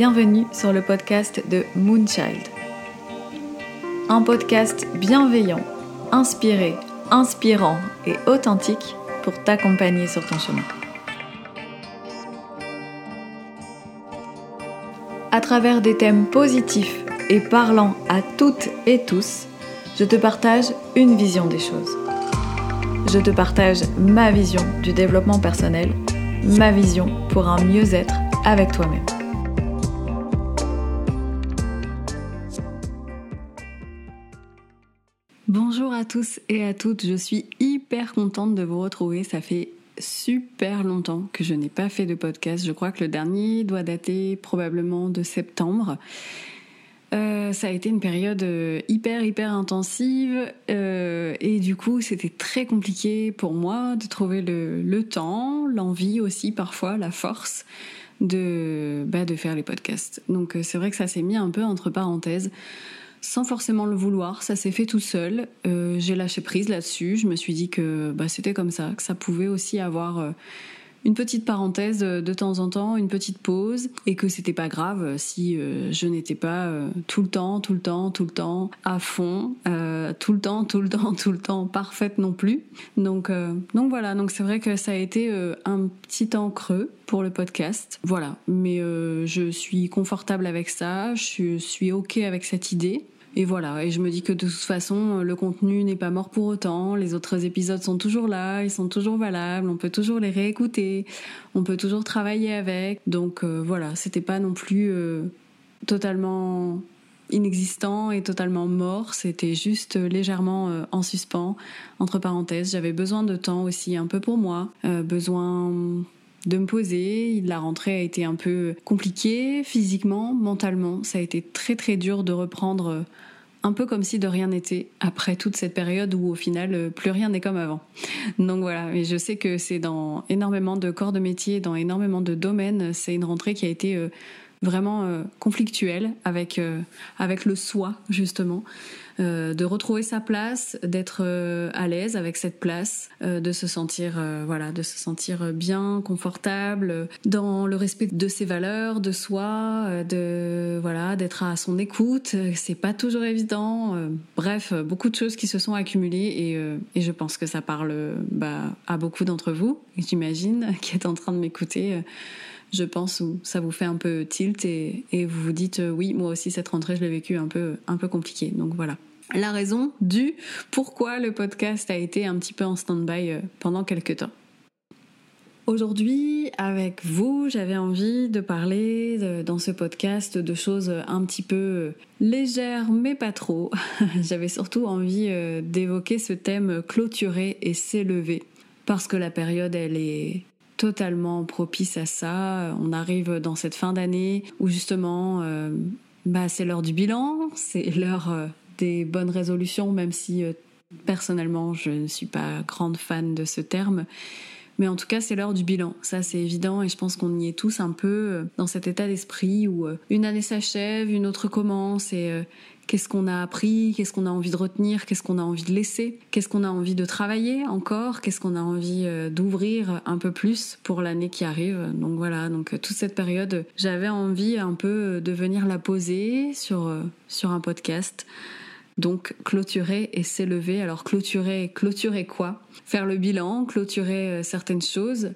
bienvenue sur le podcast de Moonchild. Un podcast bienveillant, inspiré, inspirant et authentique pour t'accompagner sur ton chemin. À travers des thèmes positifs et parlant à toutes et tous, je te partage une vision des choses. Je te partage ma vision du développement personnel, ma vision pour un mieux-être avec toi-même. Tous et à toutes, je suis hyper contente de vous retrouver. Ça fait super longtemps que je n'ai pas fait de podcast. Je crois que le dernier doit dater probablement de septembre. Euh, ça a été une période euh, hyper hyper intensive euh, et du coup c'était très compliqué pour moi de trouver le, le temps, l'envie aussi parfois, la force de, bah, de faire les podcasts. Donc c'est vrai que ça s'est mis un peu entre parenthèses sans forcément le vouloir, ça s'est fait tout seul. J'ai lâché prise là-dessus, je me suis dit que bah, c'était comme ça, que ça pouvait aussi avoir une petite parenthèse euh, de temps en temps, une petite pause, et que c'était pas grave euh, si euh, je n'étais pas tout le temps, tout le temps, tout le temps à fond, tout le temps, tout le temps, tout le temps parfaite non plus. Donc, donc voilà, donc c'est vrai que ça a été un petit temps creux pour le podcast. Voilà, mais je suis confortable avec ça, je suis ok avec cette idée. Et voilà, et je me dis que de toute façon, le contenu n'est pas mort pour autant, les autres épisodes sont toujours là, ils sont toujours valables, on peut toujours les réécouter, on peut toujours travailler avec. Donc euh, voilà, c'était pas non plus euh, totalement inexistant et totalement mort, c'était juste légèrement euh, en suspens, entre parenthèses. J'avais besoin de temps aussi un peu pour moi, besoin de me poser. La rentrée a été un peu compliquée physiquement, mentalement. Ça a été très très dur de reprendre euh, un peu comme si de rien n'était après toute cette période où au final euh, plus rien n'est comme avant. Donc voilà, mais je sais que c'est dans énormément de corps de métier, dans énormément de domaines, c'est une rentrée qui a été euh, vraiment conflictuelle avec avec le soi justement. Euh, de retrouver sa place, d'être euh, à l'aise avec cette place, euh, de se sentir voilà, de se sentir bien, confortable, dans le respect de ses valeurs, de soi, de voilà, d'être à son écoute. C'est pas toujours évident. bref, beaucoup de choses qui se sont accumulées et, je pense que ça parle bah, à beaucoup d'entre vous, j'imagine, qui êtes en train de m'écouter je pense, où ça vous fait un peu tilt et, vous vous dites oui, moi aussi cette rentrée je l'ai vécu un peu un compliqué. Donc voilà la raison du pourquoi le podcast a été un petit peu en stand-by euh, pendant quelques temps. Aujourd'hui, avec vous, j'avais envie de parler dans ce podcast de choses un petit peu euh, légères, mais pas trop. j'avais surtout envie euh, d'évoquer ce thème clôturer et s'élever, parce que la période, elle est totalement propice à ça. On arrive dans cette fin d'année où justement, bah, c'est l'heure du bilan, c'est l'heure des bonnes résolutions, même si euh, personnellement je ne suis pas grande fan de ce terme. Mais en tout cas, c'est l'heure du bilan. Ça, c'est évident et je pense qu'on y est tous un peu euh, dans cet état d'esprit où euh, une année s'achève, une autre commence et qu'est-ce qu'on a appris, qu'est-ce qu'on a envie de retenir, qu'est-ce qu'on a envie de laisser, qu'est-ce qu'on a envie de travailler encore, qu'est-ce qu'on a envie d'ouvrir un peu plus pour l'année qui arrive? Donc voilà, donc toute cette période, j'avais envie un peu de venir la poser sur, sur un podcast donc clôturer et s'élever. Alors clôturer, clôturer quoi? Faire le bilan, clôturer euh, certaines choses.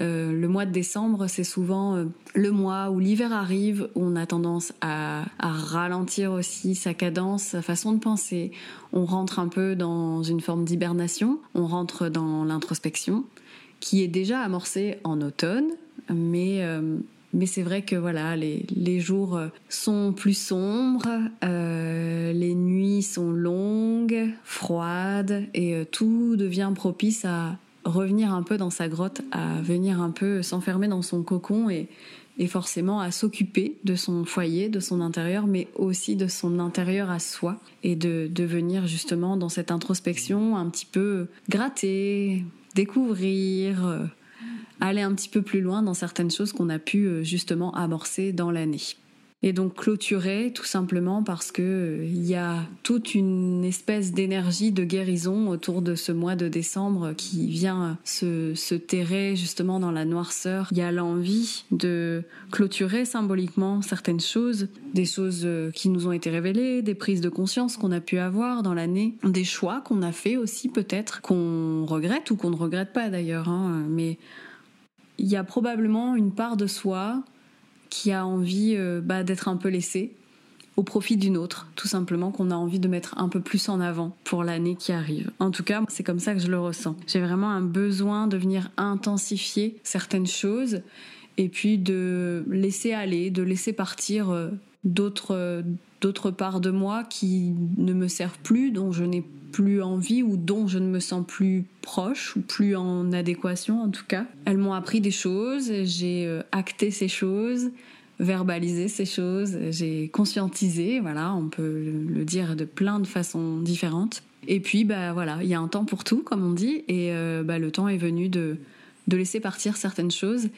Euh, le mois de décembre, c'est souvent euh, le mois où l'hiver arrive, où on a tendance à, ralentir aussi sa cadence, sa façon de penser. On rentre un peu dans une forme d'hibernation, on rentre dans l'introspection, qui est déjà amorcée en automne, mais mais c'est vrai que voilà, les, jours sont plus sombres, euh, les nuits sont longues, froides, et euh, tout devient propice à revenir un peu dans sa grotte, à venir un peu s'enfermer dans son cocon et, et forcément à s'occuper de son foyer, de son intérieur, mais aussi de son intérieur à soi, et de, de venir justement dans cette introspection un petit peu gratter, découvrir aller un petit peu plus loin dans certaines choses qu'on a pu euh, justement amorcer dans l'année. Et donc clôturer tout simplement parce que euh, il y a toute une espèce d'énergie de guérison autour de ce mois de décembre qui vient se, se terrer justement dans la noirceur. Il y a l'envie de clôturer symboliquement certaines choses, des choses euh, qui nous ont été révélées, des prises de conscience qu'on a pu avoir dans l'année, des choix qu'on a fait aussi peut-être, qu'on regrette ou qu'on ne regrette pas d'ailleurs, hein, mais il y a probablement une part de soi qui a envie euh, bah, d'être un peu laissé au profit d'une autre, tout simplement, qu'on a envie de mettre un peu plus en avant pour l'année qui arrive. En tout cas, c'est comme ça que je le ressens. J'ai vraiment un besoin de venir intensifier certaines choses et puis de laisser aller, de laisser partir euh, d'autres d'autres parts de moi qui ne me servent plus, dont je n'ai plus envie ou dont je ne me sens plus proche ou plus en adéquation en tout cas. Elles m'ont appris des choses, j'ai euh, acté ces choses, verbalisé ces choses, j'ai conscientisé, voilà, on peut le dire de plein de façons différentes. Et puis bah voilà, il y a un temps pour tout comme on dit et euh, bah, le temps est venu de de laisser partir certaines choses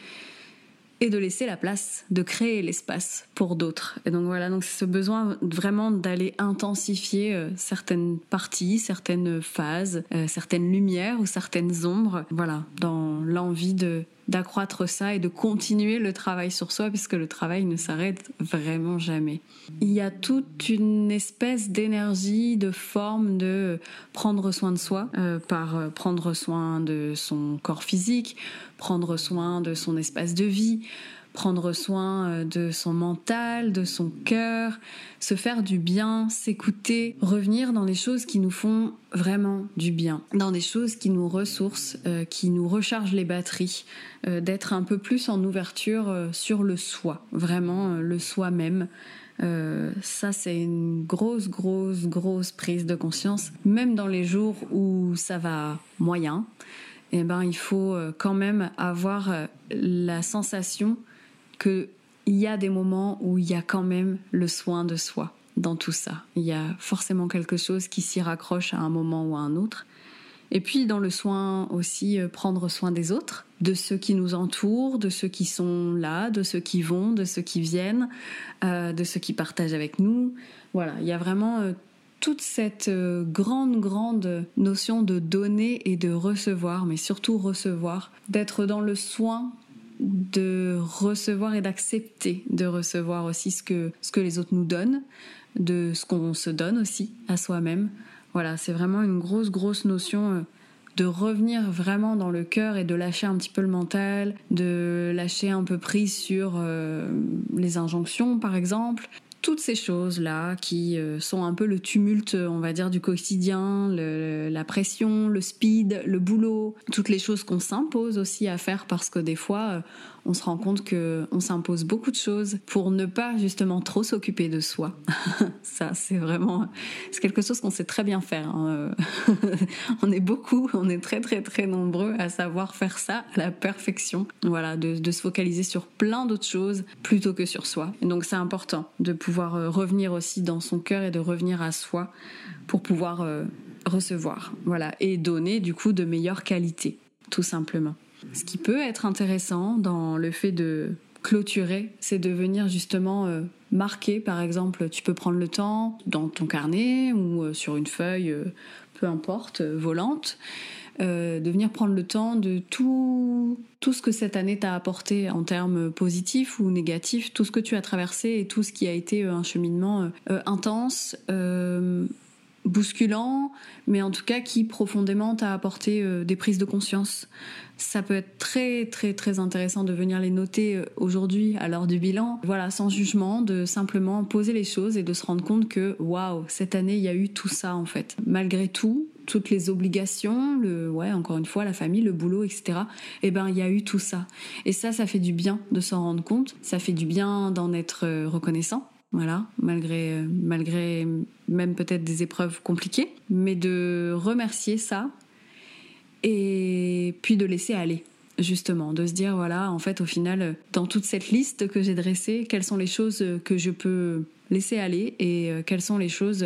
et de laisser la place, de créer l'espace pour d'autres. Et donc voilà, donc ce besoin vraiment d'aller intensifier euh, certaines parties, certaines phases, euh, certaines lumières ou certaines ombres, voilà, dans l'envie de d'accroître ça et de continuer le travail sur soi puisque le travail ne s'arrête vraiment jamais. Il y a toute une espèce d'énergie, de forme de prendre soin de soi euh, par euh, prendre soin de son corps physique, prendre soin de son espace de vie, prendre soin euh, de son mental, de son cœur, se faire du bien, s'écouter, revenir dans les choses qui nous font vraiment du bien, dans des choses qui nous ressourcent, euh, qui nous rechargent les batteries, euh, d'être un peu plus en ouverture sur le soi, vraiment le soi-même. ça, c'est une grosse, grosse, grosse prise de conscience. Même dans les jours où ça va moyen, eh ben, il faut quand même avoir la sensation qu'il y a des moments où il y a quand même le soin de soi dans tout ça. Il y a forcément quelque chose qui s'y raccroche à un moment ou à un autre. Et puis dans le soin aussi, euh, prendre soin des autres, de ceux qui nous entourent, de ceux qui sont là, de ceux qui vont, de ceux qui viennent, euh, de ceux qui partagent avec nous. Voilà, il y a vraiment euh, toute cette grande, grande notion de donner et de recevoir, mais surtout recevoir, d'être dans le soin de recevoir et d'accepter de recevoir aussi ce que, ce que les autres nous donnent, de ce qu'on se donne aussi à soi-même. Voilà, c'est vraiment une grosse, grosse notion euh, de revenir vraiment dans le cœur et de lâcher un petit peu le mental, de lâcher un peu prise sur euh, les injonctions par exemple, toutes ces choses-là qui euh, sont un peu le tumulte, on va dire, du quotidien, la pression, le speed, le boulot, toutes les choses qu'on s'impose aussi à faire parce que des fois, euh, on se rend compte que on s'impose beaucoup de choses pour ne pas justement trop s'occuper de soi. Ça, c'est vraiment, c'est quelque chose qu'on sait très bien faire. Hein. on est beaucoup, on est très très très nombreux à savoir faire ça à la perfection. Voilà, de, se focaliser sur plein d'autres choses plutôt que sur soi. Et donc c'est important de pouvoir euh, revenir aussi dans son cœur et de revenir à soi pour pouvoir euh, recevoir, voilà, et donner du coup de meilleure qualité, tout simplement. Ce qui peut être intéressant dans le fait de clôturer, c'est de venir justement euh, marquer, par exemple, tu peux prendre le temps dans ton carnet ou euh, sur une feuille, euh, peu importe, volante, de venir prendre le temps de tout, tout ce que cette année t'a apporté en termes positifs ou négatifs, tout ce que tu as traversé et tout ce qui a été un cheminement intense, bousculant, mais en tout cas qui profondément t'a apporté euh, des prises de conscience. Ça peut être très très très intéressant de venir les noter euh, aujourd'hui à l'heure du bilan. Voilà, sans jugement, de simplement poser les choses et de se rendre compte que waouh, cette année il y a eu tout ça en fait. Malgré tout, toutes les obligations, le ouais encore une fois la famille, le boulot, etc. Eh ben il y a eu tout ça. Et ça, ça fait du bien de s'en rendre compte. Ça fait du bien d'en être euh, reconnaissant voilà, malgré, euh, malgré même peut-être des épreuves compliquées, mais de remercier ça et puis de laisser aller, justement, de se dire, voilà, en fait, au final, dans toute cette liste que j'ai dressée, quelles sont les choses que je peux laisser aller et euh, quelles sont les choses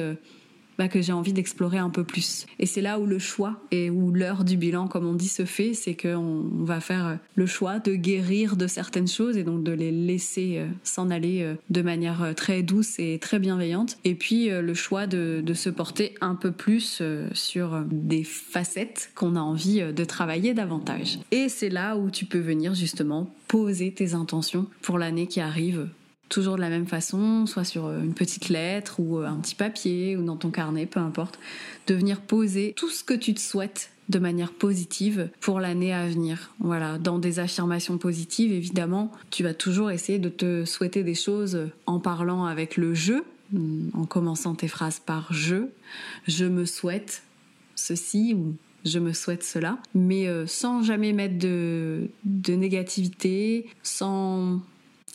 bah, que j'ai envie d'explorer un peu plus. Et c'est là où le choix et où l'heure du bilan, comme on dit, se fait, c'est qu'on va faire le choix de guérir de certaines choses et donc de les laisser euh, s'en aller euh, de manière euh, très douce et très bienveillante. Et puis le choix de se porter un peu plus sur des facettes qu'on a envie de travailler davantage. Et c'est là où tu peux venir justement poser tes intentions pour l'année qui arrive toujours de la même façon, soit sur une petite lettre ou un petit papier ou dans ton carnet, peu importe, de venir poser tout ce que tu te souhaites de manière positive pour l'année à venir. Voilà, dans des affirmations positives, évidemment, tu vas toujours essayer de te souhaiter des choses en parlant avec le je, en commençant tes phrases par je, je me souhaite ceci ou je me souhaite cela, mais euh, sans jamais mettre de, de négativité, sans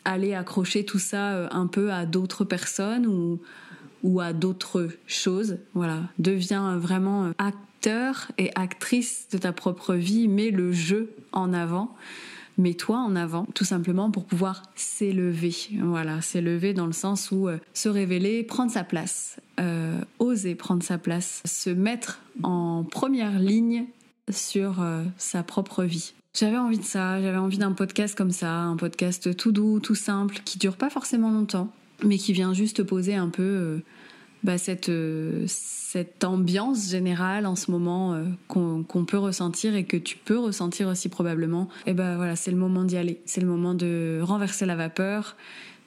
aller accrocher tout ça euh, un peu à d'autres personnes ou, ou à d'autres choses. Voilà, deviens vraiment euh, acteur et actrice de ta propre vie, mets le jeu en avant. Mets-toi en avant, tout simplement pour pouvoir s'élever. Voilà, s'élever dans le sens où euh, se révéler, prendre sa place, oser prendre sa place, se mettre en première ligne sur sa propre vie. J'avais envie de ça, j'avais envie d'un podcast comme ça, un podcast tout doux, tout simple, qui dure pas forcément longtemps, mais qui vient juste poser un peu euh, bah, cette, euh, cette ambiance générale en ce moment euh, qu'on peut ressentir et que tu peux ressentir aussi probablement. Et ben voilà, c'est le moment d'y aller, c'est le moment de renverser la vapeur,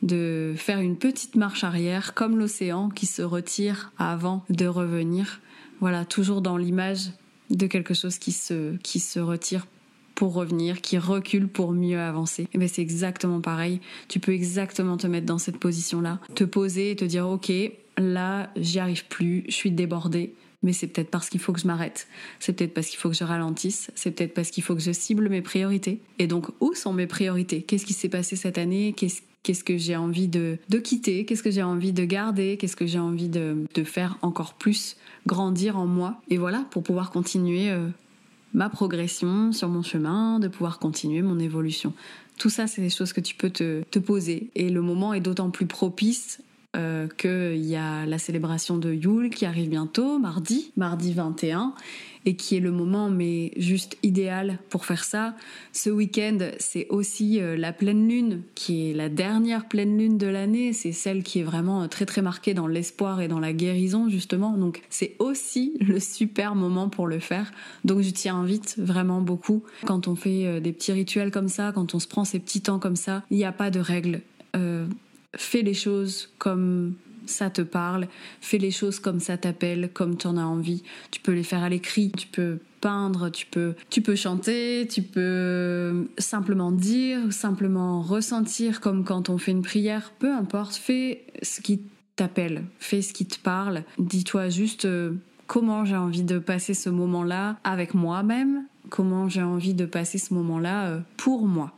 de faire une petite marche arrière, comme l'océan qui se retire avant de revenir. Voilà, toujours dans l'image de quelque chose qui se, qui se retire pour revenir, qui recule pour mieux avancer. Et ben c'est exactement pareil. Tu peux exactement te mettre dans cette position-là, te poser et te dire ok, là j'y arrive plus, je suis débordée. Mais c'est peut-être parce qu'il faut que je m'arrête. C'est peut-être parce qu'il faut que je ralentisse. C'est peut-être parce qu'il faut que je cible mes priorités. Et donc, où sont mes priorités? Qu'est-ce qui s'est passé cette année? Que j'ai envie de, de quitter? Qu'est-ce que j'ai envie de garder? Qu'est-ce que j'ai envie de, de, faire encore plus grandir en moi? Et voilà, pour pouvoir continuer euh, ma progression sur mon chemin, de pouvoir continuer mon évolution. Tout ça, c'est des choses que tu peux te, te poser. Et le moment est d'autant plus propice euh, qu'il y a la célébration de Yule qui arrive bientôt, mardi, mardi 21, et qui est le moment mais juste idéal pour faire ça. Ce week-end, c'est aussi euh, la pleine lune, qui est la dernière pleine lune de l'année, c'est celle qui est vraiment euh, très très marquée dans l'espoir et dans la guérison justement, donc c'est aussi le super moment pour le faire. Donc je t'y invite vraiment beaucoup. Quand on fait des petits rituels comme ça, quand on se prend ces petits temps comme ça, il n'y a pas de règles fais les choses comme ça te parle, fais les choses comme ça t'appelle, comme tu en as envie. Tu peux les faire à l'écrit, tu peux peindre, tu peux, tu peux chanter, tu peux simplement dire, simplement ressentir comme quand on fait une prière, peu importe, fais ce qui t'appelle, fais ce qui te parle. Dis-toi juste euh, comment j'ai envie de passer ce moment-là avec moi-même, comment j'ai envie de passer ce moment-là euh, pour moi.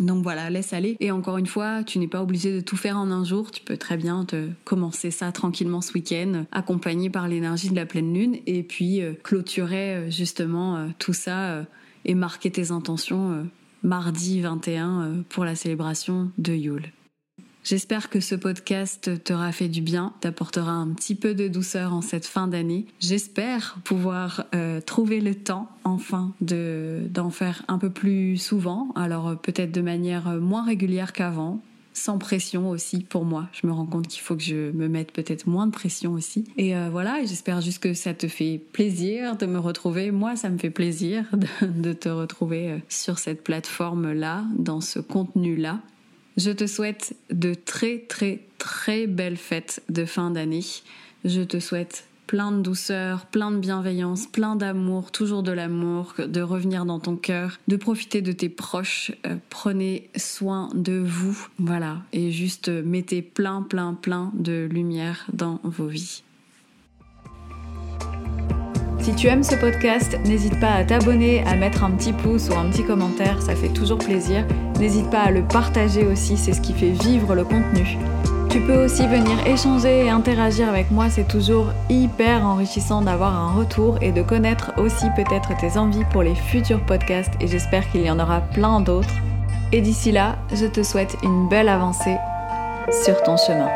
Donc voilà, laisse aller. Et encore une fois, tu n'es pas obligé de tout faire en un jour. Tu peux très bien te commencer ça tranquillement ce week-end, accompagné par l'énergie de la pleine lune, et puis euh, clôturer euh, justement euh, tout ça et marquer tes intentions mardi 21 pour la célébration de Yule. J'espère que ce podcast t'aura fait du bien, t'apportera un petit peu de douceur en cette fin d'année. J'espère pouvoir euh, trouver le temps enfin de d'en faire un peu plus souvent, alors euh, peut-être de manière euh, moins régulière qu'avant, sans pression aussi pour moi. Je me rends compte qu'il faut que je me mette peut-être moins de pression aussi. Et voilà, j'espère juste que ça te fait plaisir de me retrouver. Moi, ça me fait plaisir de, de te retrouver sur cette plateforme-là, dans ce contenu-là. Je te souhaite de très très très belles fêtes de fin d'année. Je te souhaite plein de douceur, plein de bienveillance, plein d'amour, toujours de l'amour, de revenir dans ton cœur, de profiter de tes proches. Euh, prenez soin de vous, voilà, et juste mettez plein, plein, plein de lumière dans vos vies. Si tu aimes ce podcast, n'hésite pas à t'abonner, à mettre un petit pouce ou un petit commentaire, ça fait toujours plaisir. N'hésite pas à le partager aussi, c'est ce qui fait vivre le contenu. Tu peux aussi venir échanger et interagir avec moi, c'est toujours hyper enrichissant d'avoir un retour et de connaître aussi peut-être tes envies pour les futurs podcasts et j'espère qu'il y en aura plein d'autres. Et d'ici là, je te souhaite une belle avancée sur ton chemin.